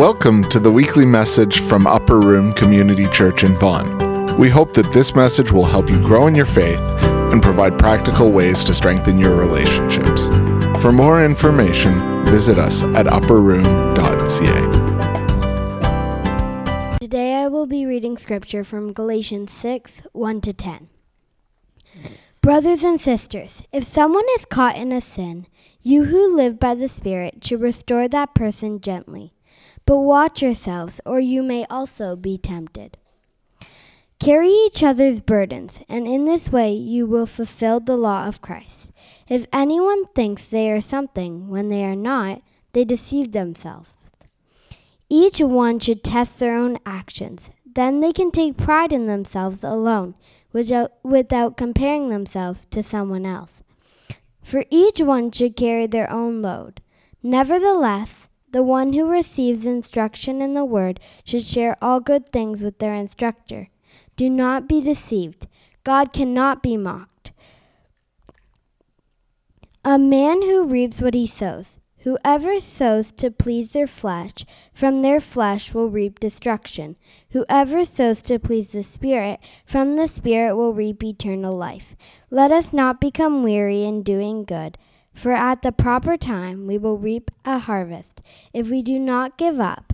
Welcome to the weekly message from Upper Room Community Church in Vaughan. We hope that this message will help you grow in your faith and provide practical ways to strengthen your relationships. For more information, visit us at upperroom.ca. Today I will be reading scripture from Galatians 6 1 to 10. Brothers and sisters, if someone is caught in a sin, you who live by the Spirit should restore that person gently. But watch yourselves, or you may also be tempted. Carry each other's burdens, and in this way you will fulfill the law of Christ. If anyone thinks they are something when they are not, they deceive themselves. Each one should test their own actions. Then they can take pride in themselves alone without, without comparing themselves to someone else. For each one should carry their own load. Nevertheless, the one who receives instruction in the word should share all good things with their instructor. Do not be deceived. God cannot be mocked. A man who reaps what he sows. Whoever sows to please their flesh, from their flesh will reap destruction. Whoever sows to please the Spirit, from the Spirit will reap eternal life. Let us not become weary in doing good, for at the proper time we will reap a harvest if we do not give up.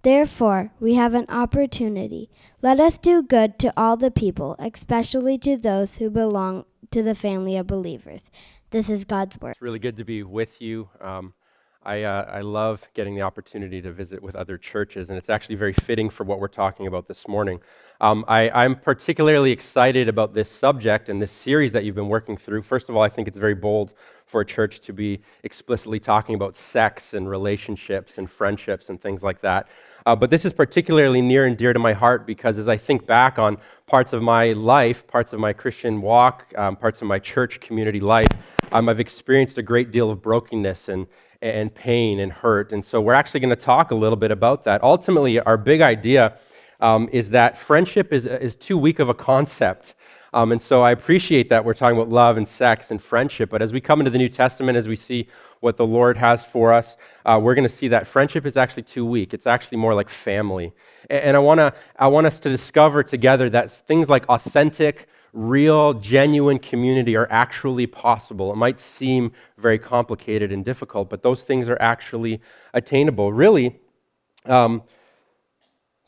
Therefore, we have an opportunity. Let us do good to all the people, especially to those who belong to the family of believers. This is God's word. It's really good to be with you. Um, I, uh, I love getting the opportunity to visit with other churches, and it's actually very fitting for what we're talking about this morning. Um, I, I'm particularly excited about this subject and this series that you've been working through. First of all, I think it's very bold for a church to be explicitly talking about sex and relationships and friendships and things like that. Uh, but this is particularly near and dear to my heart because as I think back on parts of my life, parts of my Christian walk, um, parts of my church community life, um, I've experienced a great deal of brokenness and, and pain and hurt. And so we're actually going to talk a little bit about that. Ultimately, our big idea um, is that friendship is, is too weak of a concept. Um, and so I appreciate that we're talking about love and sex and friendship. But as we come into the New Testament, as we see what the Lord has for us, uh, we're going to see that friendship is actually too weak. It's actually more like family. And, and I, wanna, I want us to discover together that things like authentic, real, genuine community are actually possible. It might seem very complicated and difficult, but those things are actually attainable. Really, um,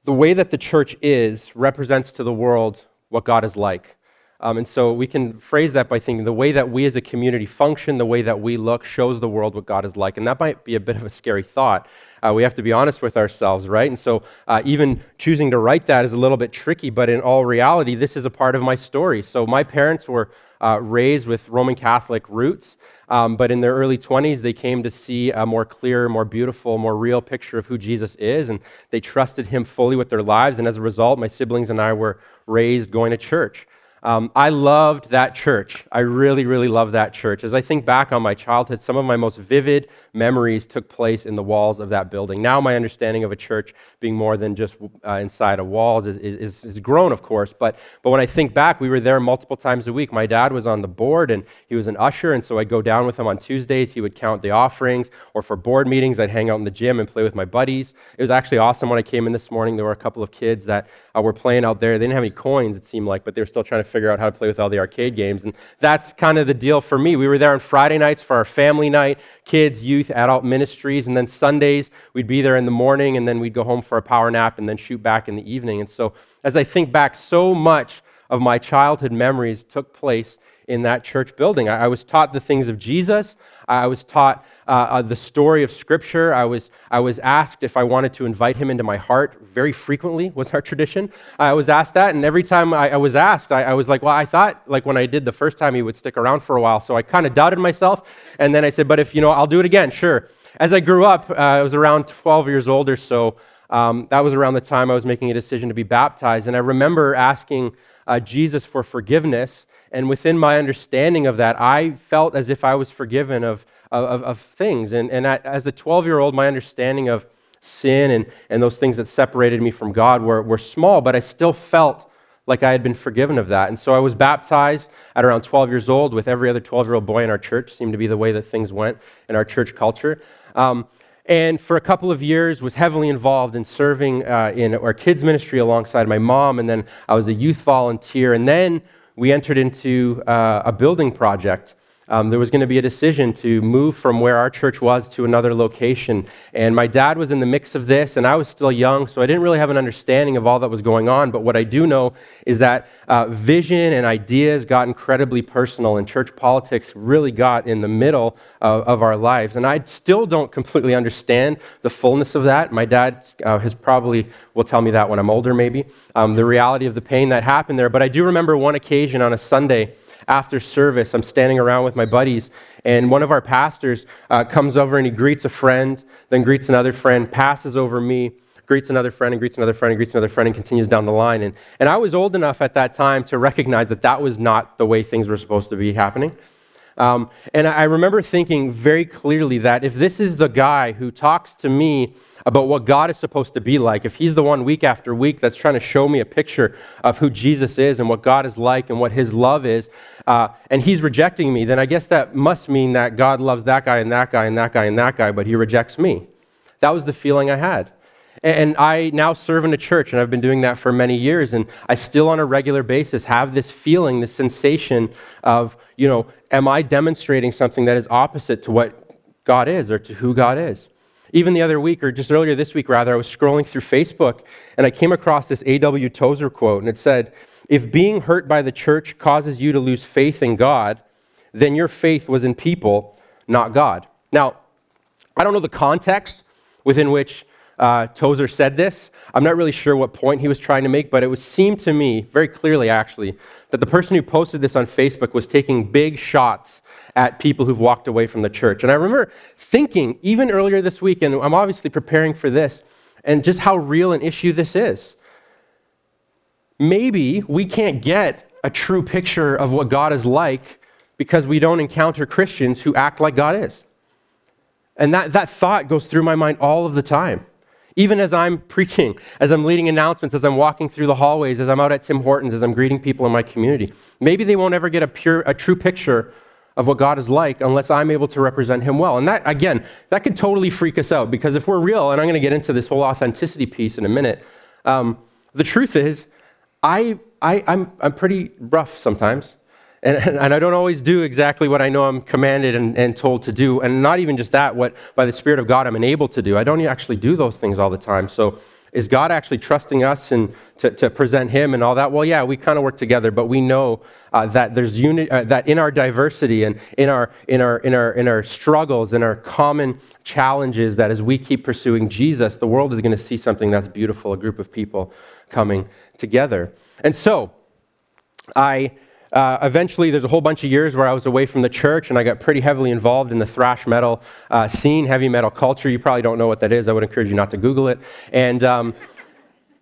the way that the church is represents to the world what God is like. Um, and so we can phrase that by thinking the way that we as a community function, the way that we look, shows the world what God is like. And that might be a bit of a scary thought. Uh, we have to be honest with ourselves, right? And so uh, even choosing to write that is a little bit tricky, but in all reality, this is a part of my story. So my parents were uh, raised with Roman Catholic roots, um, but in their early 20s, they came to see a more clear, more beautiful, more real picture of who Jesus is, and they trusted him fully with their lives. And as a result, my siblings and I were raised going to church. Um, I loved that church. I really, really loved that church. As I think back on my childhood, some of my most vivid memories took place in the walls of that building. Now, my understanding of a church being more than just uh, inside of walls is, is, is grown, of course. But, but when I think back, we were there multiple times a week. My dad was on the board and he was an usher, and so I'd go down with him on Tuesdays. He would count the offerings, or for board meetings, I'd hang out in the gym and play with my buddies. It was actually awesome when I came in this morning. There were a couple of kids that uh, were playing out there. They didn't have any coins, it seemed like, but they were still trying to figure out how to play with all the arcade games. And that's kind of the deal for me. We were there on Friday nights for our family night, kids, youth, adult ministries. And then Sundays, we'd be there in the morning, and then we'd go home for a power nap and then shoot back in the evening. And so as I think back, so much of my childhood memories took place in that church building. I, I was taught the things of Jesus. I was taught uh, uh, the story of Scripture. I was, I was asked if I wanted to invite him into my heart very frequently, was our tradition. I was asked that, and every time I, I was asked, I, I, was like, well, I thought, like when I did the first time, he would stick around for a while. So I kind of doubted myself. And then I said, but if, you know, I'll do it again, sure. As I grew up, uh, I was around 12 years old or so. Um, that was around the time I was making a decision to be baptized. And I remember asking uh, Jesus for forgiveness. And within my understanding of that, I felt as if I was forgiven of, of, of things. And, and I, as a 12 year old, my understanding of sin and, and those things that separated me from God were, were small, but I still felt like I had been forgiven of that. And so I was baptized at around 12 years old with every other 12 year old boy in our church, seemed to be the way that things went in our church culture. Um, and for a couple of years was heavily involved in serving uh, in our kids ministry alongside my mom and then i was a youth volunteer and then we entered into uh, a building project um, there was going to be a decision to move from where our church was to another location. And my dad was in the mix of this, and I was still young, so I didn't really have an understanding of all that was going on. But what I do know is that uh, vision and ideas got incredibly personal, and church politics really got in the middle of, of our lives. And I still don't completely understand the fullness of that. My dad uh, has probably will tell me that when I'm older, maybe, um, the reality of the pain that happened there. But I do remember one occasion on a Sunday after service. I'm standing around with my buddies, and one of our pastors uh, comes over and he greets a friend, then greets another friend, passes over me, greets another friend, and greets another friend, and greets another friend, and continues down the line. And, and I was old enough at that time to recognize that that was not the way things were supposed to be happening. Um, and I remember thinking very clearly that if this is the guy who talks to me about what God is supposed to be like, if He's the one week after week that's trying to show me a picture of who Jesus is and what God is like and what His love is, uh, and He's rejecting me, then I guess that must mean that God loves that guy and that guy and that guy and that guy, but He rejects me. That was the feeling I had. And I now serve in a church, and I've been doing that for many years. And I still, on a regular basis, have this feeling, this sensation of, you know, am I demonstrating something that is opposite to what God is or to who God is? Even the other week, or just earlier this week, rather, I was scrolling through Facebook and I came across this A.W. Tozer quote, and it said, If being hurt by the church causes you to lose faith in God, then your faith was in people, not God. Now, I don't know the context within which uh, Tozer said this. I'm not really sure what point he was trying to make, but it would seem to me, very clearly actually, that the person who posted this on Facebook was taking big shots at people who've walked away from the church. And I remember thinking, even earlier this week, and I'm obviously preparing for this, and just how real an issue this is. Maybe we can't get a true picture of what God is like because we don't encounter Christians who act like God is. And that, that thought goes through my mind all of the time. Even as I'm preaching, as I'm leading announcements, as I'm walking through the hallways, as I'm out at Tim Hortons, as I'm greeting people in my community. Maybe they won't ever get a pure, a true picture of what God is like unless I'm able to represent Him well. And that, again, that could totally freak us out because if we're real, and I'm going to get into this whole authenticity piece in a minute, um, the truth is, I, I, I'm, I'm pretty rough sometimes. And, and I don't always do exactly what I know I'm commanded and, and told to do. And not even just that, what by the Spirit of God I'm enabled to do. I don't actually do those things all the time. So is God actually trusting us and to, to present Him and all that? Well, yeah, we kind of work together, but we know uh, that there's unit, uh, that in our diversity and in our in our in our in our struggles and our common challenges, that as we keep pursuing Jesus, the world is going to see something that's beautiful, a group of people coming together. And so, I uh, eventually, there's a whole bunch of years where I was away from the church and I got pretty heavily involved in the thrash metal uh, scene, heavy metal culture. You probably don't know what that is. I would encourage you not to Google it. And um,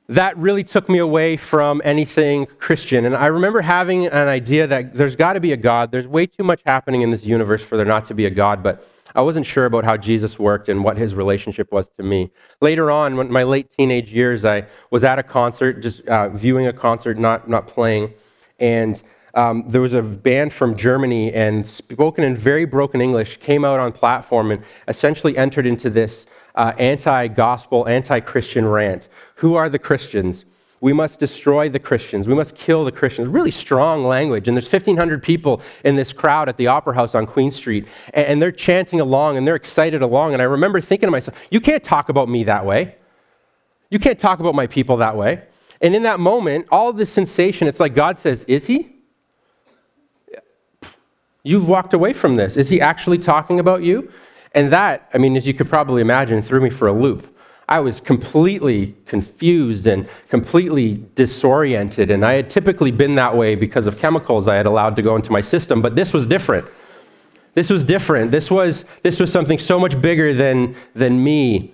that really took me away from anything Christian. And I remember having an idea that there's got to be a God. There's way too much happening in this universe for there not to be a God, but I wasn't sure about how Jesus worked and what his relationship was to me. Later on, in my late teenage years, I was at a concert, just uh, viewing a concert, not, not playing. And um, there was a band from Germany and spoken in very broken English, came out on platform and essentially entered into this uh, anti gospel, anti Christian rant. Who are the Christians? We must destroy the Christians. We must kill the Christians. Really strong language. And there's 1,500 people in this crowd at the Opera House on Queen Street, and they're chanting along and they're excited along. And I remember thinking to myself, you can't talk about me that way. You can't talk about my people that way. And in that moment, all this sensation, it's like God says, Is he? You've walked away from this. Is he actually talking about you? And that, I mean, as you could probably imagine, threw me for a loop. I was completely confused and completely disoriented. And I had typically been that way because of chemicals I had allowed to go into my system, but this was different. This was different. This was, this was something so much bigger than, than me.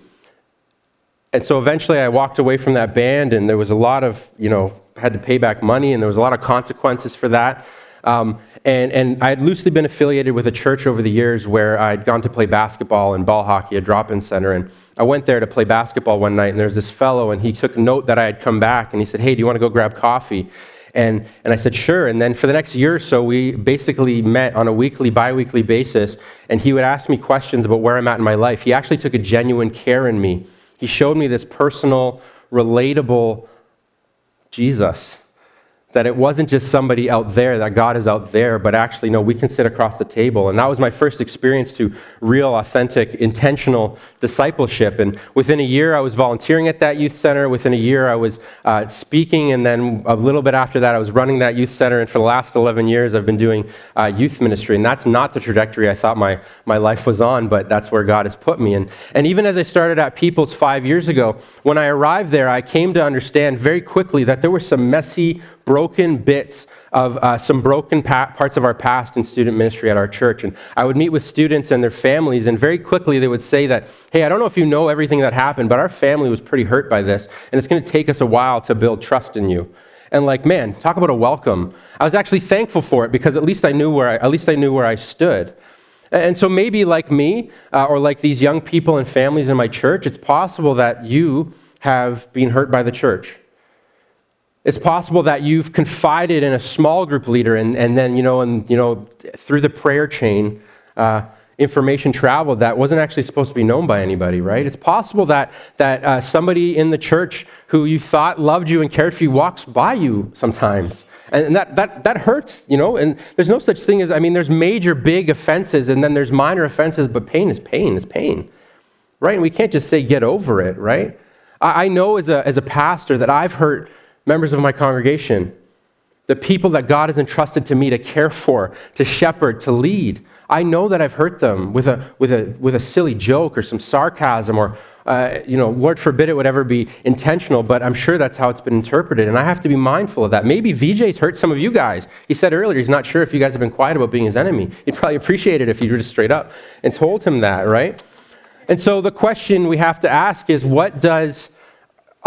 And so eventually I walked away from that band, and there was a lot of, you know, had to pay back money, and there was a lot of consequences for that. Um, and, and I had loosely been affiliated with a church over the years where I'd gone to play basketball and ball hockey, a drop in center. And I went there to play basketball one night, and there's this fellow, and he took note that I had come back, and he said, Hey, do you want to go grab coffee? And, and I said, Sure. And then for the next year or so, we basically met on a weekly, bi weekly basis. And he would ask me questions about where I'm at in my life. He actually took a genuine care in me. He showed me this personal, relatable Jesus that it wasn't just somebody out there, that God is out there, but actually, no, we can sit across the table. And that was my first experience to real, authentic, intentional discipleship. And within a year, I was volunteering at that youth center. Within a year, I was uh, speaking. And then a little bit after that, I was running that youth center. And for the last 11 years, I've been doing uh, youth ministry. And that's not the trajectory I thought my, my life was on, but that's where God has put me. And, and even as I started at People's five years ago, when I arrived there, I came to understand very quickly that there were some messy, broken bits of uh, some broken pa- parts of our past in student ministry at our church. And I would meet with students and their families, and very quickly they would say that, hey, I don't know if you know everything that happened, but our family was pretty hurt by this, and it's going to take us a while to build trust in you. And like, man, talk about a welcome. I was actually thankful for it because at least I knew where I, at least I knew where I stood. And so maybe like me, uh, or like these young people and families in my church, it's possible that you have been hurt by the church. It's possible that you've confided in a small group leader, and, and then, you know, and, you know, through the prayer chain, uh, information traveled that wasn't actually supposed to be known by anybody, right? It's possible that, that uh, somebody in the church who you thought loved you and cared for you walks by you sometimes. And that, that, that hurts, you know, and there's no such thing as, I mean, there's major big offenses and then there's minor offenses, but pain is pain is pain, right? And we can't just say get over it, right? I, I know as a, as a pastor that I've hurt members of my congregation, the people that God has entrusted to me to care for, to shepherd, to lead. I know that I've hurt them with a, with a, with a silly joke or some sarcasm or, uh, you know, Lord forbid it would ever be intentional, but I'm sure that's how it's been interpreted. And I have to be mindful of that. Maybe VJ's hurt some of you guys. He said earlier he's not sure if you guys have been quiet about being his enemy. He'd probably appreciate it if you were just straight up and told him that, right? And so the question we have to ask is what does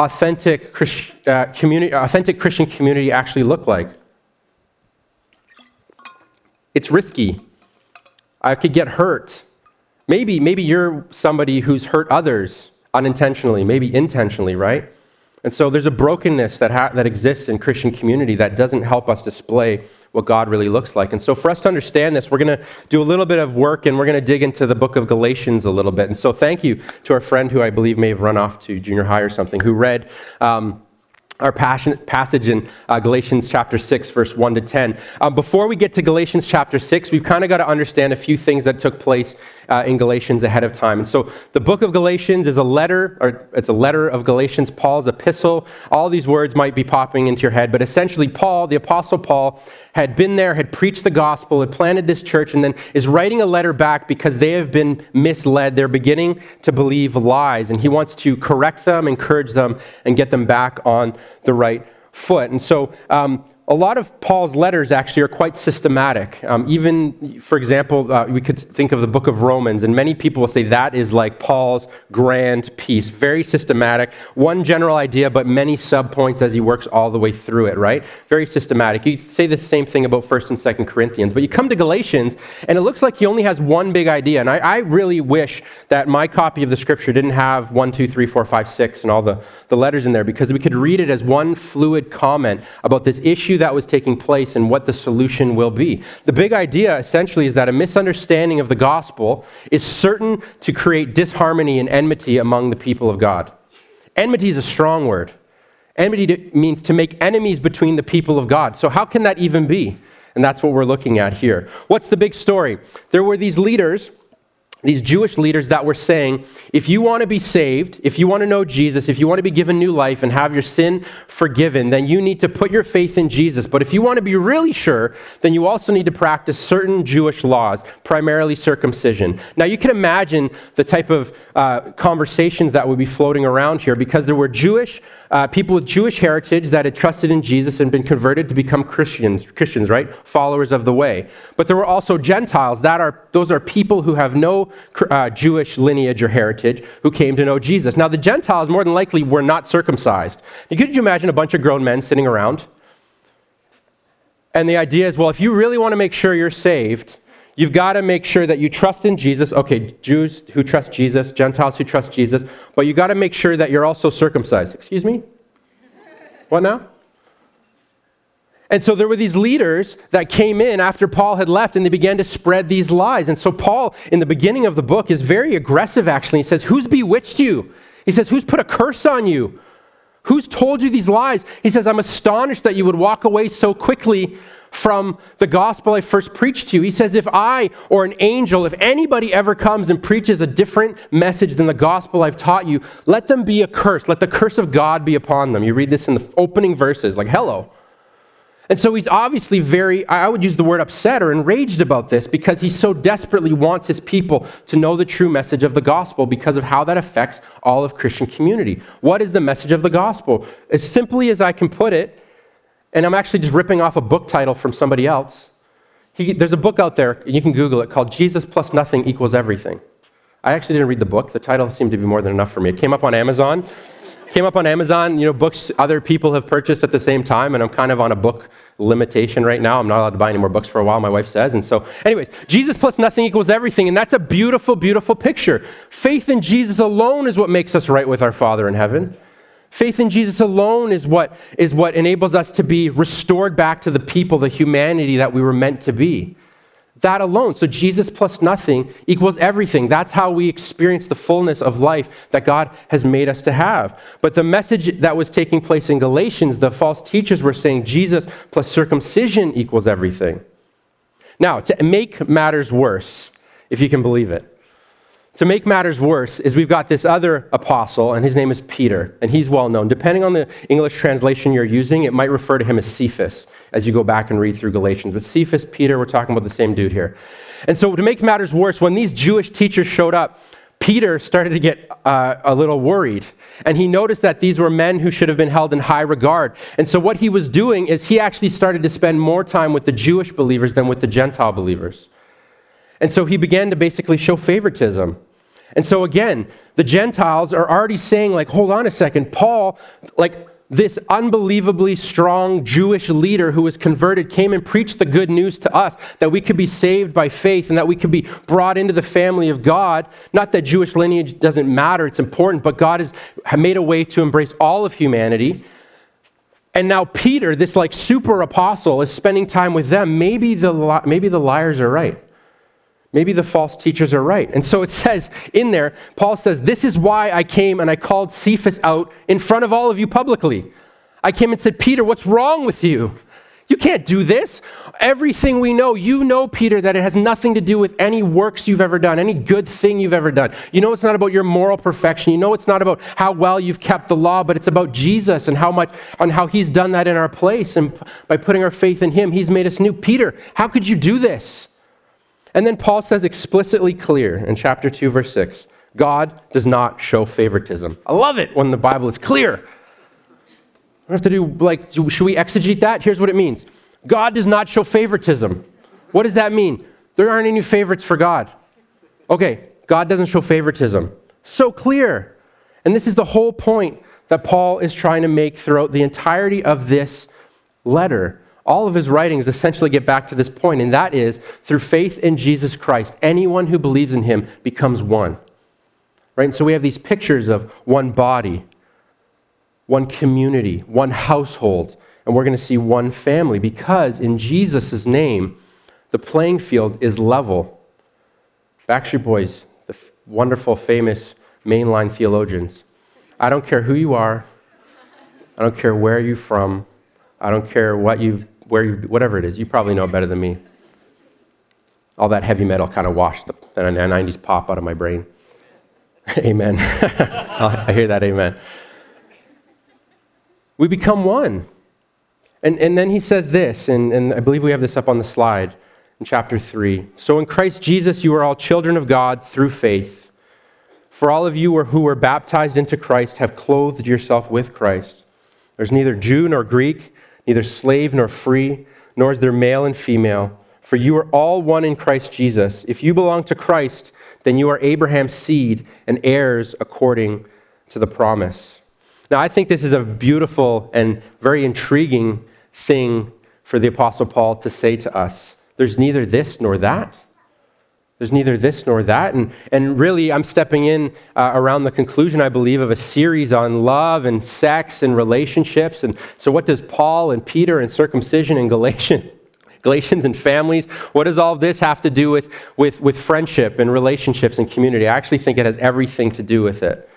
authentic, Christ, uh, community, authentic Christian community actually look like? It's risky. I could get hurt. Maybe, maybe you're somebody who's hurt others unintentionally, maybe intentionally, right? And so there's a brokenness that, ha- that exists in Christian community that doesn't help us display what God really looks like. And so, for us to understand this, we're going to do a little bit of work and we're going to dig into the book of Galatians a little bit. And so, thank you to our friend who I believe may have run off to junior high or something, who read. Um, our passion, passage in uh, Galatians chapter 6, verse 1 to 10. Um, before we get to Galatians chapter 6, we've kind of got to understand a few things that took place uh, in Galatians ahead of time. And so the book of Galatians is a letter, or it's a letter of Galatians, Paul's epistle. All these words might be popping into your head, but essentially, Paul, the apostle Paul, had been there, had preached the gospel, had planted this church, and then is writing a letter back because they have been misled. They're beginning to believe lies, and he wants to correct them, encourage them, and get them back on the right foot. And so, um, a lot of Paul's letters actually are quite systematic. Um, even, for example, uh, we could think of the book of Romans, and many people will say that is like Paul's grand piece. Very systematic. One general idea, but many subpoints as he works all the way through it, right? Very systematic. You say the same thing about 1st and 2nd Corinthians, but you come to Galatians, and it looks like he only has one big idea. And I, I really wish that my copy of the scripture didn't have 1, 2, 3, 4, 5, 6, and all the, the letters in there, because we could read it as one fluid comment about this issue issue that was taking place and what the solution will be. The big idea essentially is that a misunderstanding of the gospel is certain to create disharmony and enmity among the people of God. Enmity is a strong word. Enmity means to make enemies between the people of God. So, how can that even be? And that's what we're looking at here. What's the big story? There were these leaders these Jewish leaders that were saying, if you want to be saved, if you want to know Jesus, if you want to be given new life and have your sin forgiven, then you need to put your faith in Jesus. But if you want to be really sure, then you also need to practice certain Jewish laws, primarily circumcision. Now, you can imagine the type of uh, conversations that would be floating around here because there were Jewish uh, people with Jewish heritage that had trusted in Jesus and been converted to become Christians, Christians, right? Followers of the way. But there were also Gentiles. That are, those are people who have no uh, Jewish lineage or heritage who came to know Jesus. Now, the Gentiles more than likely were not circumcised. Now, could you imagine a bunch of grown men sitting around? And the idea is, well, if you really want to make sure you're saved, You've got to make sure that you trust in Jesus. Okay, Jews who trust Jesus, Gentiles who trust Jesus, but you've got to make sure that you're also circumcised. Excuse me? What now? And so there were these leaders that came in after Paul had left and they began to spread these lies. And so Paul, in the beginning of the book, is very aggressive actually. He says, Who's bewitched you? He says, Who's put a curse on you? Who's told you these lies? He says, I'm astonished that you would walk away so quickly from the gospel I first preached to you. He says, If I or an angel, if anybody ever comes and preaches a different message than the gospel I've taught you, let them be accursed. Let the curse of God be upon them. You read this in the opening verses, like, hello. And so he's obviously very, I would use the word upset or enraged about this because he so desperately wants his people to know the true message of the gospel because of how that affects all of Christian community. What is the message of the gospel? As simply as I can put it, and I'm actually just ripping off a book title from somebody else. He, there's a book out there, and you can Google it, called Jesus Plus Nothing Equals Everything. I actually didn't read the book. The title seemed to be more than enough for me. It came up on Amazon came up on Amazon, you know, books other people have purchased at the same time, and I'm kind of on a book limitation right now. I'm not allowed to buy any more books for a while, my wife says. And so, anyways, Jesus plus nothing equals everything, and that's a beautiful, beautiful picture. Faith in Jesus alone is what makes us right with our Father in heaven. Faith in Jesus alone is what, is what enables us to be restored back to the people, the humanity that we were meant to be. That alone. So Jesus plus nothing equals everything. That's how we experience the fullness of life that God has made us to have. But the message that was taking place in Galatians, the false teachers were saying Jesus plus circumcision equals everything. Now, to make matters worse, if you can believe it, to make matters worse is we've got this other apostle, and his name is Peter, and he's well known. Depending on the English translation you're using, it might refer to him as Cephas as you go back and read through Galatians. But Cephas, Peter, we're talking about the same dude here. And so to make matters worse, when these Jewish teachers showed up, Peter started to get uh, a little worried. And he noticed that these were men who should have been held in high regard. And so, what he was doing is he actually started to spend more time with the Jewish believers than with the Gentile believers. And so he began to basically show favoritism. And so again, the Gentiles are already saying, like, hold on a second, Paul, like, this unbelievably strong Jewish leader who was converted came and preached the good news to us that we could be saved by faith and that we could be brought into the family of God. Not that Jewish lineage doesn't matter, it's important, but God has made a way to embrace all of humanity. And now Peter, this like super apostle, is spending time with them. Maybe the, maybe the liars are right. Maybe the false teachers are right. And so it says in there, Paul says, This is why I came and I called Cephas out in front of all of you publicly. I came and said, Peter, what's wrong with you? You can't do this. Everything we know, you know, Peter, that it has nothing to do with any works you've ever done, any good thing you've ever done. You know, it's not about your moral perfection. You know, it's not about how well you've kept the law, but it's about Jesus and how much, on how he's done that in our place. And by putting our faith in him, he's made us new. Peter, how could you do this? And then Paul says explicitly clear in chapter 2, verse 6 God does not show favoritism. I love it when the Bible is clear. We have to do, like, should we exegete that? Here's what it means God does not show favoritism. What does that mean? There aren't any favorites for God. Okay, God doesn't show favoritism. So clear. And this is the whole point that Paul is trying to make throughout the entirety of this letter all of his writings essentially get back to this point, and that is through faith in Jesus Christ, anyone who believes in him becomes one. Right? And so we have these pictures of one body, one community, one household, and we're going to see one family because in Jesus' name, the playing field is level. Backstreet Boys, the f- wonderful, famous mainline theologians. I don't care who you are, I don't care where you're from, I don't care what you've where you, whatever it is, you probably know better than me. All that heavy metal kind of washed the, the 90s pop out of my brain. amen. I hear that, amen. We become one. And, and then he says this, and, and I believe we have this up on the slide in chapter 3. So in Christ Jesus, you are all children of God through faith. For all of you who were baptized into Christ have clothed yourself with Christ. There's neither Jew nor Greek neither slave nor free, nor is there male and female, for you are all one in Christ Jesus. If you belong to Christ, then you are Abraham's seed and heirs according to the promise. Now, I think this is a beautiful and very intriguing thing for the Apostle Paul to say to us. There's neither this nor that. There's neither this nor that. And, and really, I'm stepping in uh, around the conclusion, I believe, of a series on love and sex and relationships. And so, what does Paul and Peter and circumcision and Galatians? Galatians and families. What does all this have to do with, with, with friendship and relationships and community? I actually think it has everything to do with it.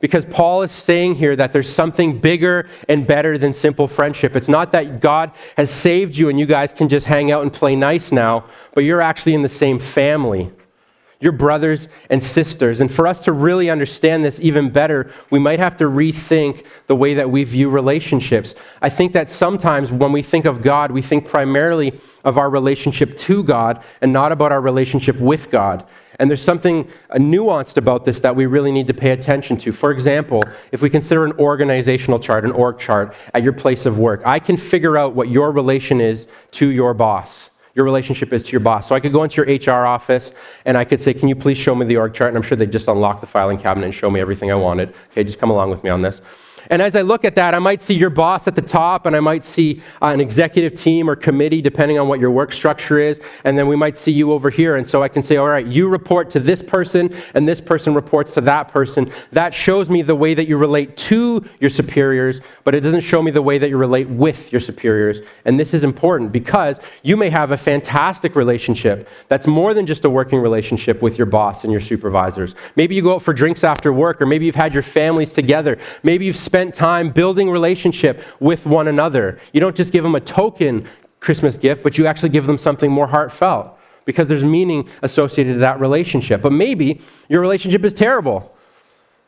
Because Paul is saying here that there's something bigger and better than simple friendship. It's not that God has saved you and you guys can just hang out and play nice now, but you're actually in the same family. You're brothers and sisters. And for us to really understand this even better, we might have to rethink the way that we view relationships. I think that sometimes when we think of God, we think primarily of our relationship to God and not about our relationship with God. And there's something uh, nuanced about this that we really need to pay attention to. For example, if we consider an organizational chart, an org chart at your place of work, I can figure out what your relation is to your boss your relationship is to your boss. So I could go into your HR office and I could say, Can you please show me the org chart? And I'm sure they'd just unlock the filing cabinet and show me everything I wanted. Okay, just come along with me on this. And as I look at that, I might see your boss at the top, and I might see uh, an executive team or committee, depending on what your work structure is. And then we might see you over here. And so I can say, all right, you report to this person, and this person reports to that person. That shows me the way that you relate to your superiors, but it doesn't show me the way that you relate with your superiors. And this is important because you may have a fantastic relationship that's more than just a working relationship with your boss and your supervisors. Maybe you go out for drinks after work, or maybe you've had your families together. Maybe you've spent spent time building relationship with one another. You don't just give them a token Christmas gift, but you actually give them something more heartfelt because there's meaning associated to that relationship. But maybe your relationship is terrible.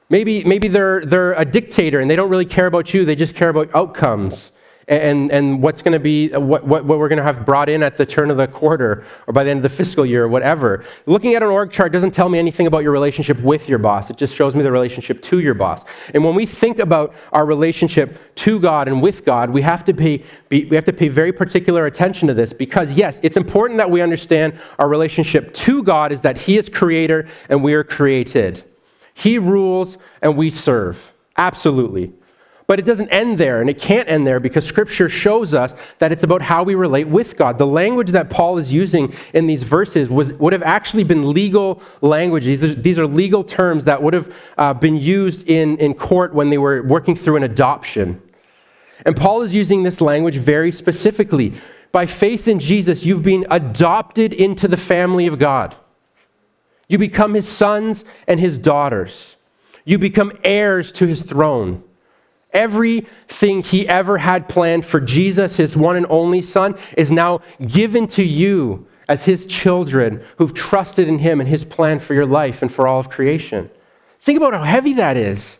Maybe, maybe they're, they're a dictator and they don't really care about you, they just care about outcomes and, and what's going to be what, what, what we're going to have brought in at the turn of the quarter or by the end of the fiscal year or whatever. Looking at an org chart doesn't tell me anything about your relationship with your boss. It just shows me the relationship to your boss. And when we think about our relationship to god and with god we have to pay be, we have to pay very particular attention to this because yes it's important that we understand our relationship to god is that he is creator and we are created. He rules and we serve. Absolutely but it doesn't end there, and it can't end there because Scripture shows us that it's about how we relate with God. The language that Paul is using in these verses was, would have actually been legal language. These are, these are legal terms that would have uh, been used in, in court when they were working through an adoption. And Paul is using this language very specifically. By faith in Jesus, you've been adopted into the family of God. You become his sons and his daughters. You become heirs to his throne. Everything he ever had planned for Jesus, his one and only Son, is now given to you as his children who've trusted in him and his plan for your life and for all of creation. Think about how heavy that is.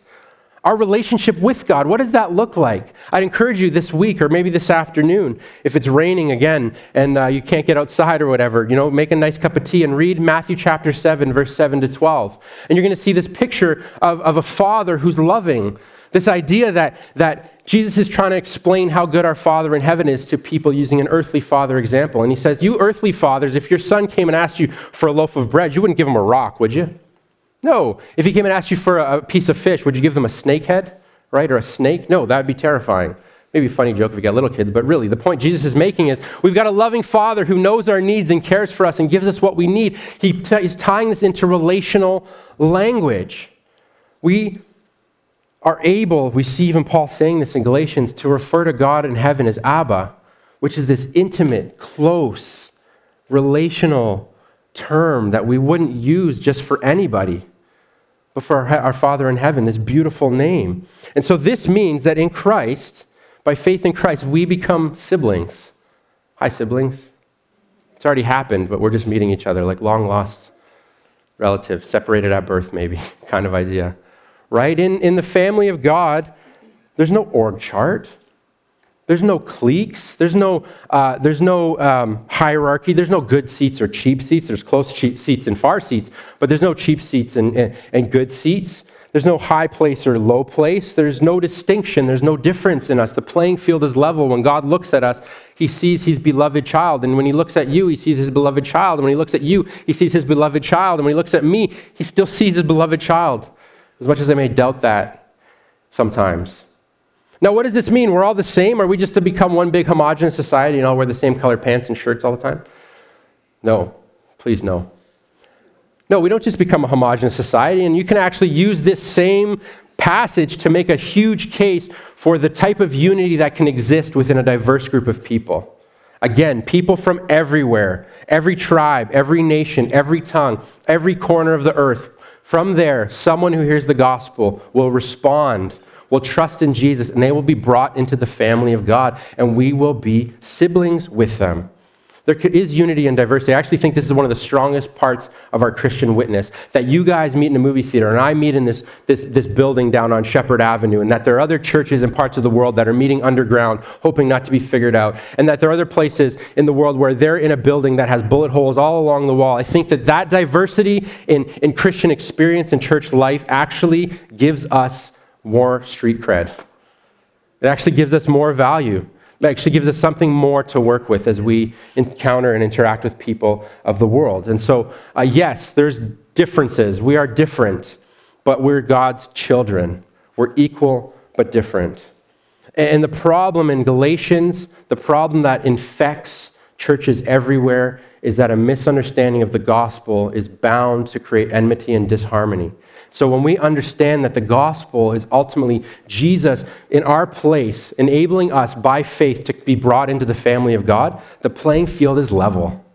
Our relationship with God, what does that look like? I'd encourage you this week or maybe this afternoon, if it's raining again and uh, you can't get outside or whatever, you know, make a nice cup of tea and read Matthew chapter 7, verse 7 to 12. And you're going to see this picture of, of a father who's loving, this idea that, that Jesus is trying to explain how good our Father in heaven is to people using an earthly father example. And he says, You earthly fathers, if your son came and asked you for a loaf of bread, you wouldn't give him a rock, would you? No. If he came and asked you for a piece of fish, would you give them a snake head, right? Or a snake? No, that would be terrifying. Maybe a funny joke if you got little kids, but really, the point Jesus is making is we've got a loving Father who knows our needs and cares for us and gives us what we need. He t- he's tying this into relational language. We are able, we see even Paul saying this in Galatians, to refer to God in heaven as Abba, which is this intimate, close, relational term that we wouldn't use just for anybody, but for our, Father in heaven, this beautiful name. And so this means that in Christ, by faith in Christ, we become siblings. Hi, siblings. It's already happened, but we're just meeting each other like long lost relatives, separated at birth, maybe, kind of idea right? In, in the family of God, there's no org chart. There's no cliques. There's no, uh, there's no um, hierarchy. There's no good seats or cheap seats. There's close seats and far seats, but there's no cheap seats and, and, and good seats. There's no high place or low place. There's no distinction. There's no difference in us. The playing field is level. When God looks at us, he sees his beloved child. And when he looks at you, he sees his beloved child. And when he looks at you, he sees his beloved child. And when he looks at me, he still sees his beloved child as much as I may doubt that sometimes. Now, what does this mean? We're all the same? Are we just to become one big homogenous society and all wear the same colored pants and shirts all the time? No, please no. No, we don't just become a homogenous society, and you can actually use this same passage to make a huge case for the type of unity that can exist within a diverse group of people. Again, people from everywhere, every tribe, every nation, every tongue, every corner of the earth. From there, someone who hears the gospel will respond, will trust in Jesus, and they will be brought into the family of God, and we will be siblings with them. There is unity and diversity. I actually think this is one of the strongest parts of our Christian witness that you guys meet in a movie theater and I meet in this, this, this building down on Sheppard Avenue, and that there are other churches in parts of the world that are meeting underground, hoping not to be figured out, and that there are other places in the world where they're in a building that has bullet holes all along the wall. I think that that diversity in, in Christian experience and church life actually gives us more street cred. It actually gives us more value. Actually gives us something more to work with as we encounter and interact with people of the world. And so, uh, yes, there's differences. We are different, but we're God's children. We're equal but different. And the problem in Galatians, the problem that infects churches everywhere, is that a misunderstanding of the gospel is bound to create enmity and disharmony. So when we understand that the gospel is ultimately Jesus in our place, enabling us by faith to be brought into the family of God, the playing field is level.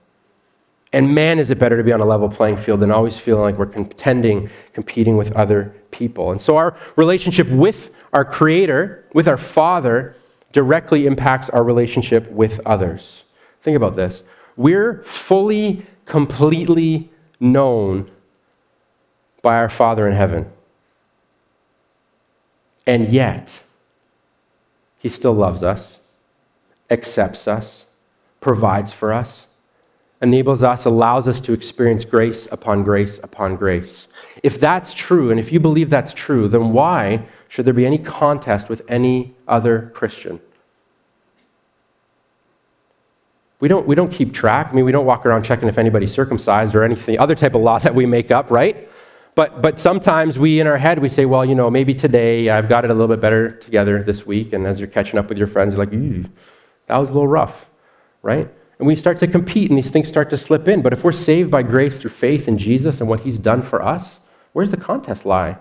And man, is it better to be on a level playing field than always feeling like we're contending, competing with other people. And so our relationship with our Creator, with our Father, directly impacts our relationship with others. Think about this. We're fully, completely known by our Father in heaven. And yet, He still loves us, accepts us, provides for us, enables us, allows us to experience grace upon grace upon grace. If that's true, and if you believe that's true, then why should there be any contest with any other Christian? We don't, we don't keep track. I mean, we don't walk around checking if anybody's circumcised or anything, other type of law that we make up, right? But, but sometimes we, in our head, we say, well, you know, maybe today I've got it a little bit better together this week. And as you're catching up with your friends, you're like, that was a little rough, right? And we start to compete and these things start to slip in. But if we're saved by grace through faith in Jesus and what he's done for us, where's the contest lie?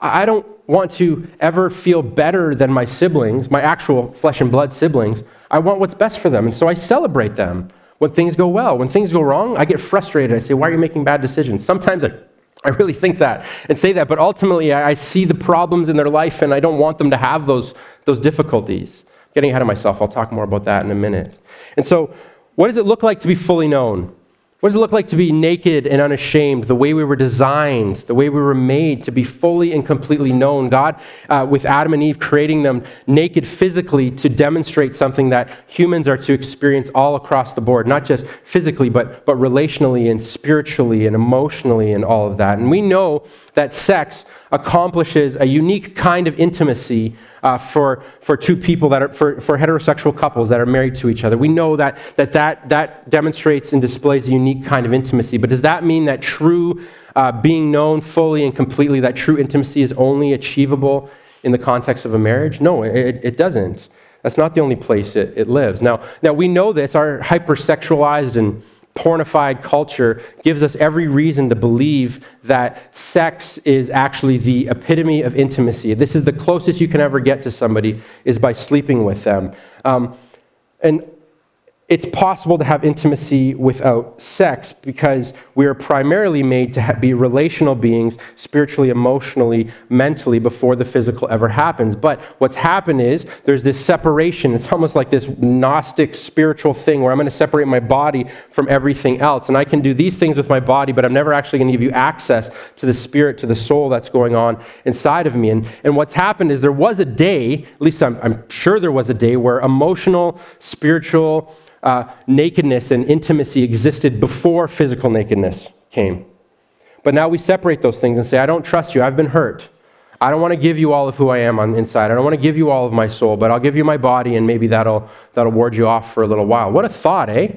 I don't want to ever feel better than my siblings, my actual flesh and blood siblings. I want what's best for them. And so I celebrate them when things go well. When things go wrong, I get frustrated. I say, why are you making bad decisions? Sometimes I I really think that and say that, but ultimately I see the problems in their life and I don't want them to have those, those difficulties. Getting ahead of myself, I'll talk more about that in a minute. And so, what does it look like to be fully known? What does it look like to be naked and unashamed, the way we were designed, the way we were made to be fully and completely known? God, uh, with Adam and Eve, creating them naked physically to demonstrate something that humans are to experience all across the board, not just physically, but, but relationally and spiritually and emotionally and all of that. And we know that sex accomplishes a unique kind of intimacy uh, for, for two people that are, for, for heterosexual couples that are married to each other. We know that, that, that that demonstrates and displays a unique kind of intimacy. But does that mean that true uh, being known fully and completely, that true intimacy is only achievable in the context of a marriage? No, it, it doesn't. That's not the only place it, it lives. Now, now, we know this, our hypersexualized and pornified culture gives us every reason to believe that sex is actually the epitome of intimacy. This is the closest you can ever get to somebody is by sleeping with them. Um, and it's possible to have intimacy without sex because we are primarily made to be relational beings, spiritually, emotionally, mentally, before the physical ever happens. But what's happened is there's this separation. It's almost like this Gnostic spiritual thing where I'm going to separate my body from everything else. And I can do these things with my body, but I'm never actually going to give you access to the spirit, to the soul that's going on inside of me. And, and what's happened is there was a day, at least I'm, I'm sure there was a day, where emotional, spiritual, uh, nakedness and intimacy existed before physical nakedness came. But now we separate those things and say, I don't trust you. I've been hurt. I don't want to give you all of who I am on inside. I don't want to give you all of my soul, but I'll give you my body, and maybe that'll, that'll ward you off for a little while. What a thought, eh?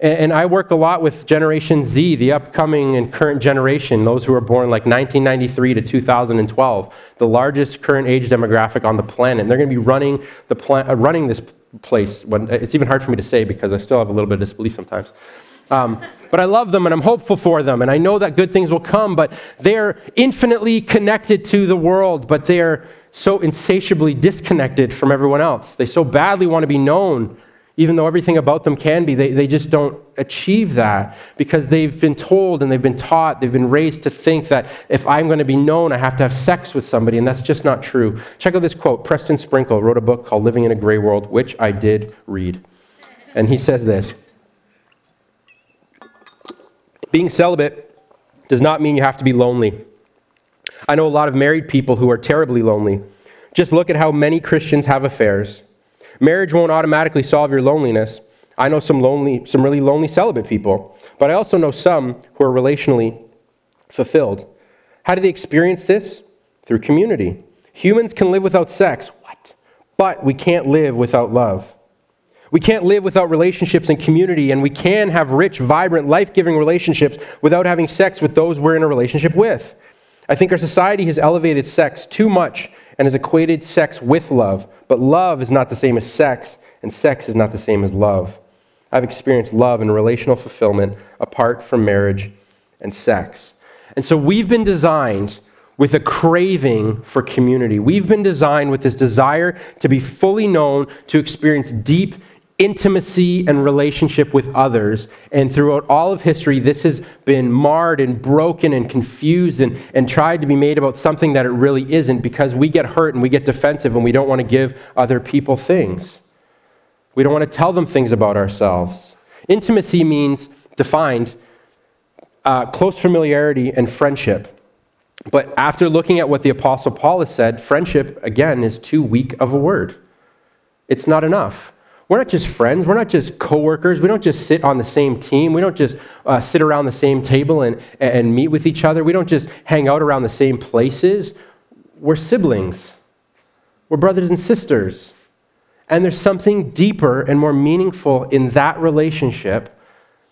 And I work a lot with Generation Z, the upcoming and current generation, those who were born like 1993 to 2012, the largest current age demographic on the planet. And they're going to be running, the uh, running this place. When, it's even hard for me to say because I still have a little bit of disbelief sometimes. Um, but I love them and I'm hopeful for them and I know that good things will come, but they're infinitely connected to the world, but they're so insatiably disconnected from everyone else. They so badly want to be known, even though everything about them can be. They, they just don't achieve that because they've been told and they've been taught, they've been raised to think that if I'm going to be known, I have to have sex with somebody, and that's just not true. Check out this quote. Preston Sprinkle wrote a book called Living in a Gray World, which I did read. And he says this Being celibate does not mean you have to be lonely. I know a lot of married people who are terribly lonely. Just look at how many Christians have affairs. Marriage won't automatically solve your loneliness. I know some lonely, some really lonely celibate people, but I also know some who are relationally fulfilled. How do they experience this? Through community. Humans can live without sex. What? But we can't live without love. We can't live without relationships and community, and we can have rich, vibrant, life giving relationships without having sex with those we're in a relationship with. I think our society has elevated sex too much and has equated sex with love, but love is not the same as sex, and sex is not the same as love. I've experienced love and relational fulfillment apart from marriage and sex. And so we've been designed with a craving for community. We've been designed with this desire to be fully known, to experience deep intimacy and relationship with others. And throughout all of history, this has been marred and broken and confused and, and tried to be made about something that it really isn't because we get hurt and we get defensive and we don't want to give other people things. We don't want to tell them things about ourselves. Intimacy means, defined, uh, close familiarity and friendship. But after looking at what the Apostle Paul has said, friendship, again, is too weak of a word. It's not enough. We're not just friends. We're not just coworkers. We don't just sit on the same team. We don't just uh, sit around the same table and, and meet with each other. We don't just hang out around the same places. We're siblings. We're brothers and sisters. And there's something deeper and more meaningful in that relationship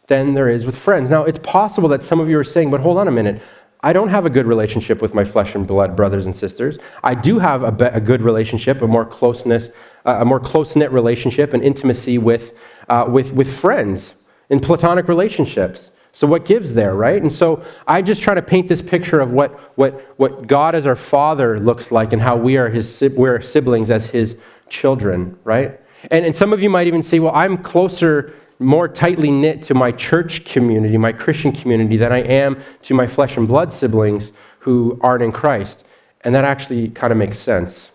than there is with friends. Now, it's possible that some of you are saying, but hold on a minute. I don't have a good relationship with my flesh and blood brothers and sisters. I do have a, be- a good relationship, a more closeness, a more close knit relationship and intimacy with, uh, with, with friends in platonic relationships. So what gives there, right? And so I just try to paint this picture of what, what, what God as our Father looks like and how we are his we're siblings as His children, right? And, and some of you might even say, well, I'm closer more tightly knit to my church community, my Christian community, than I am to my flesh and blood siblings who aren't in Christ. And that actually kind of makes sense.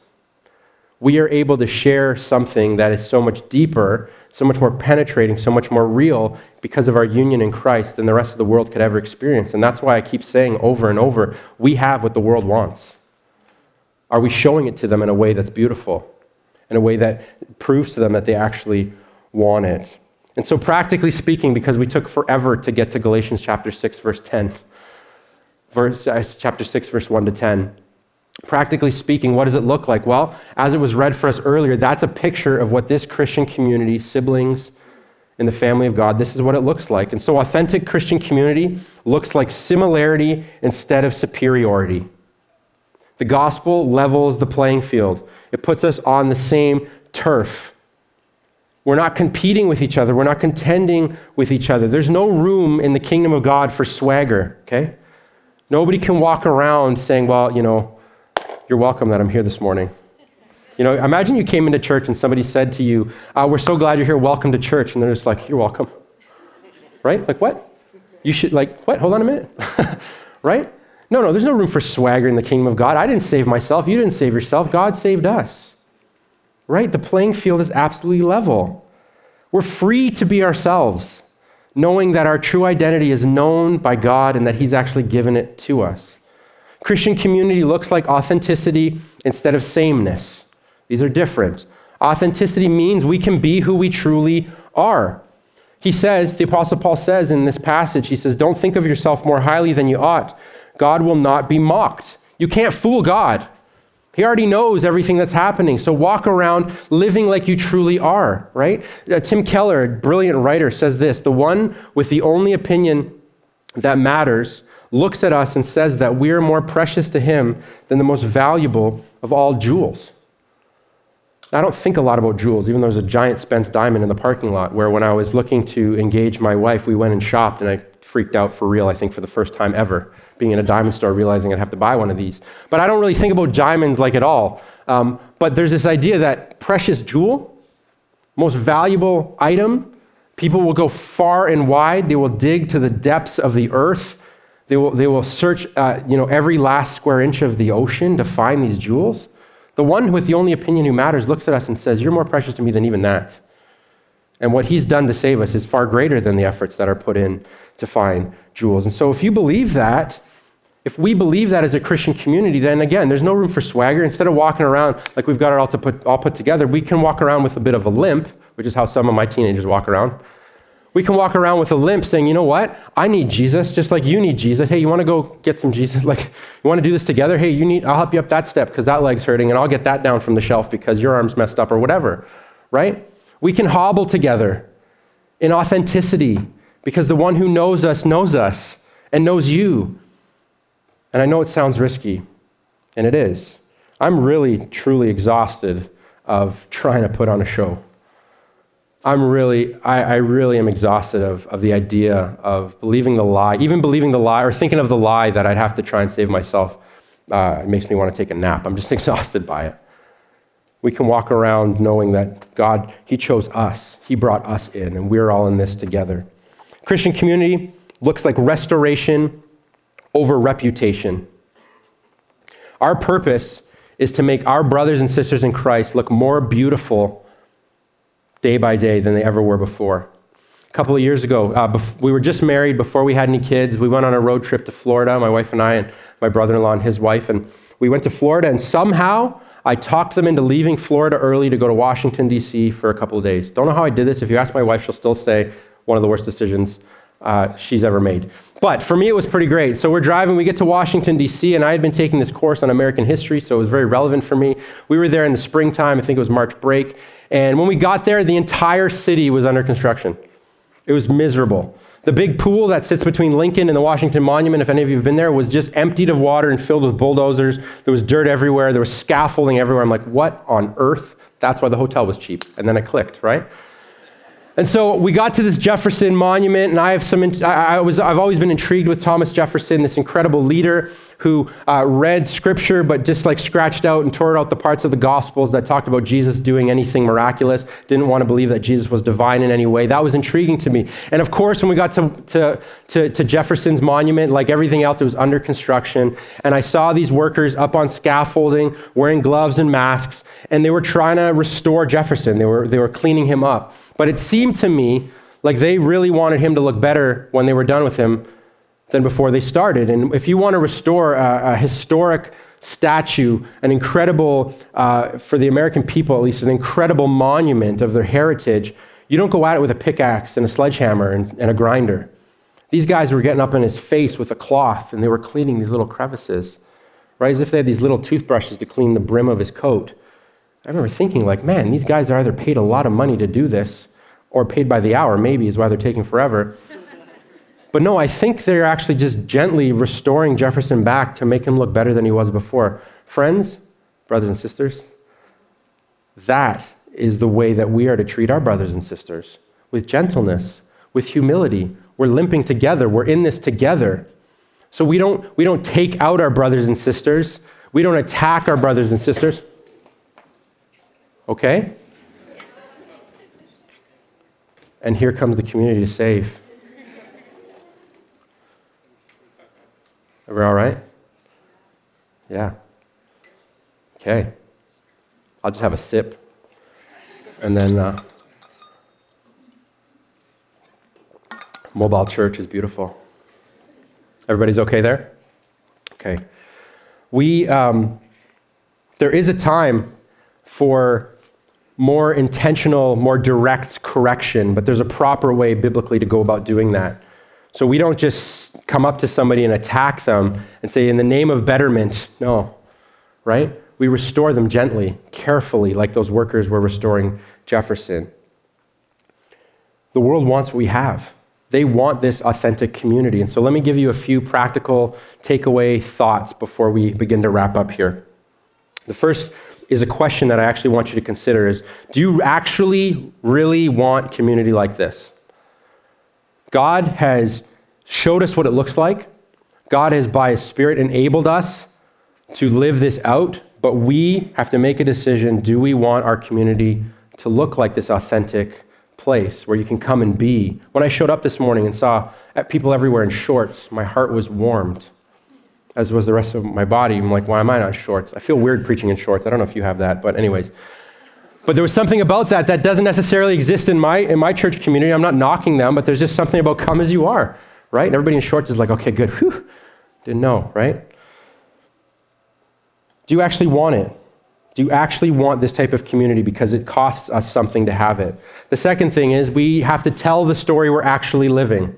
We are able to share something that is so much deeper, so much more penetrating, so much more real because of our union in Christ than the rest of the world could ever experience. And that's why I keep saying over and over we have what the world wants. Are we showing it to them in a way that's beautiful, in a way that proves to them that they actually want it? And so, practically speaking, because we took forever to get to Galatians chapter 6, verse 10, verse, uh, chapter 6, verse 1 to 10, practically speaking, what does it look like? Well, as it was read for us earlier, that's a picture of what this Christian community, siblings in the family of God, this is what it looks like. And so, authentic Christian community looks like similarity instead of superiority. The gospel levels the playing field, it puts us on the same turf. We're not competing with each other. We're not contending with each other. There's no room in the kingdom of God for swagger, okay? Nobody can walk around saying, well, you know, you're welcome that I'm here this morning. You know, imagine you came into church and somebody said to you, uh, we're so glad you're here. Welcome to church. And they're just like, you're welcome. Right? Like, what? You should, like, what? Hold on a minute. right? No, no, there's no room for swagger in the kingdom of God. I didn't save myself. You didn't save yourself. God saved us right? The playing field is absolutely level. We're free to be ourselves, knowing that our true identity is known by God and that He's actually given it to us. Christian community looks like authenticity instead of sameness. These are different. Authenticity means we can be who we truly are. He says, the Apostle Paul says in this passage, he says, Don't think of yourself more highly than you ought. God will not be mocked. You can't fool God. He already knows everything that's happening. So walk around living like you truly are, right? Uh, Tim Keller, a brilliant writer, says this The one with the only opinion that matters looks at us and says that we are more precious to him than the most valuable of all jewels. I don't think a lot about jewels, even though there's a giant Spence diamond in the parking lot where when I was looking to engage my wife, we went and shopped and I freaked out for real, I think, for the first time ever, being in a diamond store, realizing I'd have to buy one of these. But I don't really think about diamonds like at all. Um, but there's this idea that precious jewel, most valuable item, people will go far and wide. They will dig to the depths of the earth. They will, they will search uh, you know, every last square inch of the ocean to find these jewels. The one with the only opinion who matters looks at us and says, You're more precious to me than even that. And what he's done to save us is far greater than the efforts that are put in to find jewels. And so if you believe that, if we believe that as a Christian community, then again, there's no room for swagger. Instead of walking around like we've got it all, to put, all put together, we can walk around with a bit of a limp, which is how some of my teenagers walk around. We can walk around with a limp saying, you know what? I need Jesus just like you need Jesus. Hey, you want to go get some Jesus? Like, you want to do this together? Hey, you need, I'll help you up that step because that leg's hurting and I'll get that down from the shelf because your arm's messed up or whatever, right? We can hobble together in authenticity because the one who knows us knows us and knows you. And I know it sounds risky, and it is. I'm really, truly exhausted of trying to put on a show. I'm really, I, I, really am exhausted of, of the idea of believing the lie, even believing the lie or thinking of the lie that I'd have to try and save myself. Uh, it makes me want to take a nap. I'm just exhausted by it. We can walk around knowing that God, He chose us, He brought us in, and we're all in this together. Christian community looks like restoration over reputation. Our purpose is to make our brothers and sisters in Christ look more beautiful day by day than they ever were before. A couple of years ago, uh, bef- we were just married before we had any kids. We went on a road trip to Florida, my wife and I, and my brother in law and his wife. And we went to Florida, and somehow I talked them into leaving Florida early to go to Washington, D.C. for a couple of days. Don't know how I did this. If you ask my wife, she'll still say one of the worst decisions uh, she's ever made. But for me, it was pretty great. So we're driving, we get to Washington, D.C., and I had been taking this course on American history, so it was very relevant for me. We were there in the springtime, I think it was March break. And when we got there, the entire city was under construction. It was miserable. The big pool that sits between Lincoln and the Washington Monument, if any of you have been there, was just emptied of water and filled with bulldozers. There was dirt everywhere. There was scaffolding everywhere. I'm like, what on earth? That's why the hotel was cheap. And then I clicked, right? And so we got to this Jefferson monument, and I have some. I was. I've always been intrigued with Thomas Jefferson, this incredible leader who uh, read Scripture, but just like scratched out and tore out the parts of the Gospels that talked about Jesus doing anything miraculous. Didn't want to believe that Jesus was divine in any way. That was intriguing to me. And of course, when we got to to, to, to Jefferson's monument, like everything else, it was under construction, and I saw these workers up on scaffolding, wearing gloves and masks, and they were trying to restore Jefferson. They were they were cleaning him up. But it seemed to me like they really wanted him to look better when they were done with him than before they started. And if you want to restore a, a historic statue, an incredible, uh, for the American people at least, an incredible monument of their heritage, you don't go at it with a pickaxe and a sledgehammer and, and a grinder. These guys were getting up in his face with a cloth and they were cleaning these little crevices, right? As if they had these little toothbrushes to clean the brim of his coat. I remember thinking, like, man, these guys are either paid a lot of money to do this or paid by the hour, maybe is why they're taking forever. but no, I think they're actually just gently restoring Jefferson back to make him look better than he was before. Friends, brothers and sisters, that is the way that we are to treat our brothers and sisters with gentleness, with humility. We're limping together, we're in this together. So we don't, we don't take out our brothers and sisters, we don't attack our brothers and sisters. Okay? And here comes the community to save. Are we all right? Yeah. Okay. I'll just have a sip. And then, uh, mobile church is beautiful. Everybody's okay there? Okay. We, um, there is a time for more intentional, more direct correction, but there's a proper way biblically to go about doing that. So we don't just come up to somebody and attack them and say, in the name of betterment, no, right? We restore them gently, carefully, like those workers were restoring Jefferson. The world wants what we have. They want this authentic community. And so let me give you a few practical takeaway thoughts before we begin to wrap up here. The first is a question that I actually want you to consider is do you actually really want community like this? God has showed us what it looks like. God has by his spirit enabled us to live this out, but we have to make a decision, do we want our community to look like this authentic place where you can come and be? When I showed up this morning and saw uh, people everywhere in shorts, my heart was warmed as was the rest of my body. I'm like, why am I not shorts? I feel weird preaching in shorts. I don't know if you have that, but anyways. But there was something about that that doesn't necessarily exist in my in my church community. I'm not knocking them, but there's just something about come as you are, right? And everybody in shorts is like, okay, good. Whew. Didn't know, right? Do you actually want it? Do you actually want this type of community because it costs us something to have it? The second thing is we have to tell the story we're actually living.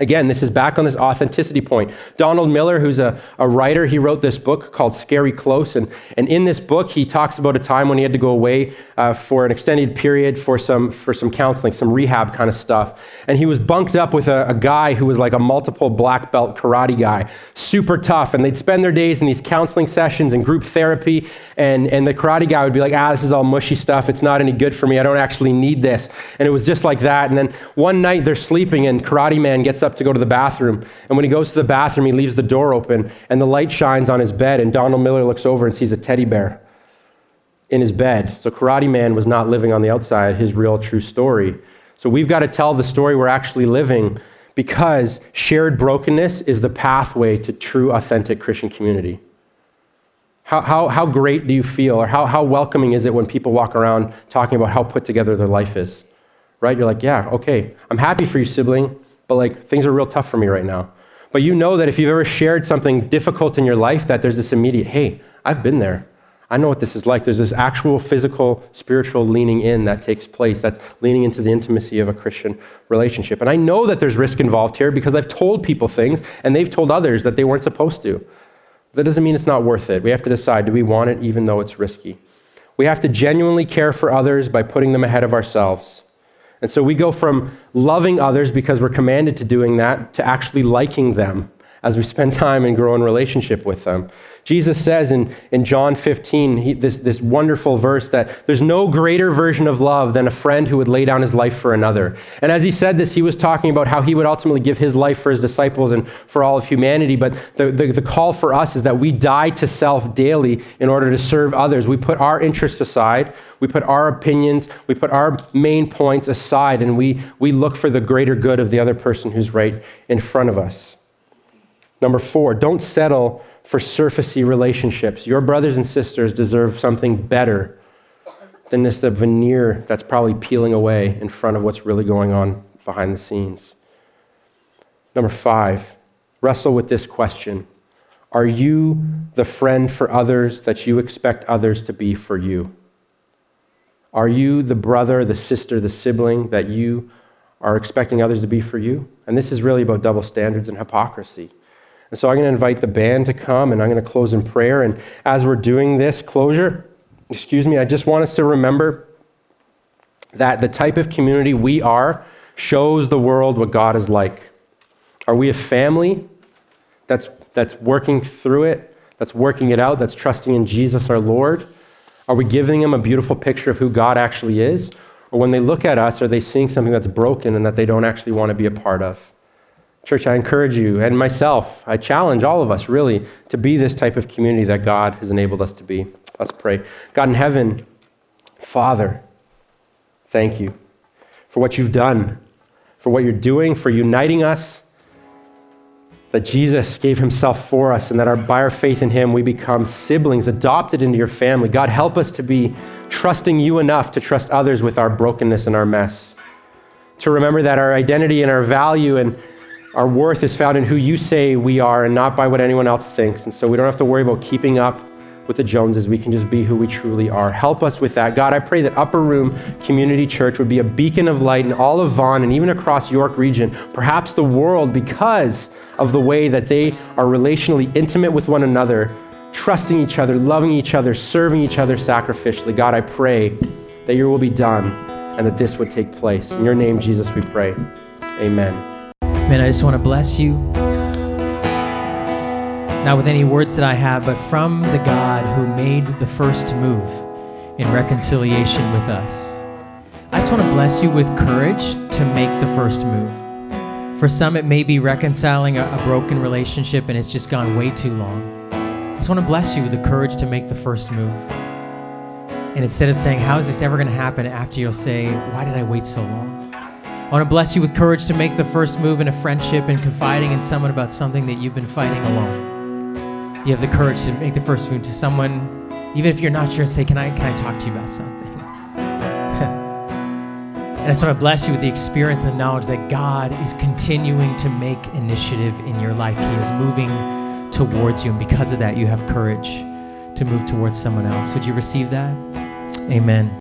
Again, this is back on this authenticity point. Donald Miller, who's a, a writer, he wrote this book called Scary Close. And, and in this book, he talks about a time when he had to go away uh, for an extended period for some, for some counseling, some rehab kind of stuff. And he was bunked up with a, a guy who was like a multiple black belt karate guy, super tough. And they'd spend their days in these counseling sessions and group therapy. And, and the karate guy would be like, ah, this is all mushy stuff. It's not any good for me. I don't actually need this. And it was just like that. And then one night they're sleeping, and Karate Man gets up up to go to the bathroom. And when he goes to the bathroom, he leaves the door open, and the light shines on his bed. And Donald Miller looks over and sees a teddy bear in his bed. So Karate Man was not living on the outside, his real true story. So we've got to tell the story we're actually living because shared brokenness is the pathway to true, authentic Christian community. How, how, how great do you feel, or how, how welcoming is it when people walk around talking about how put together their life is? Right? You're like, yeah, okay, I'm happy for you, sibling but like things are real tough for me right now. But you know that if you've ever shared something difficult in your life, that there's this immediate, hey, I've been there. I know what this is like. There's this actual physical, spiritual leaning in that takes place that's leaning into the intimacy of a Christian relationship. And I know that there's risk involved here because I've told people things and they've told others that they weren't supposed to. That doesn't mean it's not worth it. We have to decide do we want it even though it's risky? We have to genuinely care for others by putting them ahead of ourselves. And so we go from loving others because we're commanded to doing that to actually liking them as we spend time and grow in relationship with them. Jesus says in, in John 15, he, this, this wonderful verse, that there's no greater version of love than a friend who would lay down his life for another. And as he said this, he was talking about how he would ultimately give his life for his disciples and for all of humanity. But the, the, the call for us is that we die to self daily in order to serve others. We put our interests aside, we put our opinions, we put our main points aside, and we, we look for the greater good of the other person who's right in front of us. Number four, don't settle for surfacey relationships. Your brothers and sisters deserve something better than this the veneer that's probably peeling away in front of what's really going on behind the scenes. Number five, wrestle with this question Are you the friend for others that you expect others to be for you? Are you the brother, the sister, the sibling that you are expecting others to be for you? And this is really about double standards and hypocrisy. And so I'm going to invite the band to come and I'm going to close in prayer. And as we're doing this closure, excuse me, I just want us to remember that the type of community we are shows the world what God is like. Are we a family that's, that's working through it, that's working it out, that's trusting in Jesus our Lord? Are we giving them a beautiful picture of who God actually is? Or when they look at us, are they seeing something that's broken and that they don't actually want to be a part of? Church, I encourage you and myself, I challenge all of us really to be this type of community that God has enabled us to be. Let's pray. God in heaven, Father, thank you for what you've done, for what you're doing, for uniting us, that Jesus gave himself for us, and that our, by our faith in him, we become siblings adopted into your family. God, help us to be trusting you enough to trust others with our brokenness and our mess. To remember that our identity and our value and our worth is found in who you say we are and not by what anyone else thinks. And so we don't have to worry about keeping up with the Joneses. We can just be who we truly are. Help us with that. God, I pray that Upper Room Community Church would be a beacon of light in all of Vaughan and even across York region, perhaps the world, because of the way that they are relationally intimate with one another, trusting each other, loving each other, serving each other sacrificially. God, I pray that your will be done and that this would take place. In your name, Jesus, we pray. Amen. Man, I just want to bless you. not with any words that I have, but from the God who made the first move in reconciliation with us. I just want to bless you with courage to make the first move. For some, it may be reconciling a, a broken relationship and it's just gone way too long. I just want to bless you with the courage to make the first move. And instead of saying, How is this ever going to happen? after you'll say, Why did I wait so long? I want to bless you with courage to make the first move in a friendship and confiding in someone about something that you've been fighting alone. You have the courage to make the first move to someone, even if you're not sure, say, Can I, can I talk to you about something? and I just want to bless you with the experience and the knowledge that God is continuing to make initiative in your life. He is moving towards you, and because of that, you have courage to move towards someone else. Would you receive that? Amen.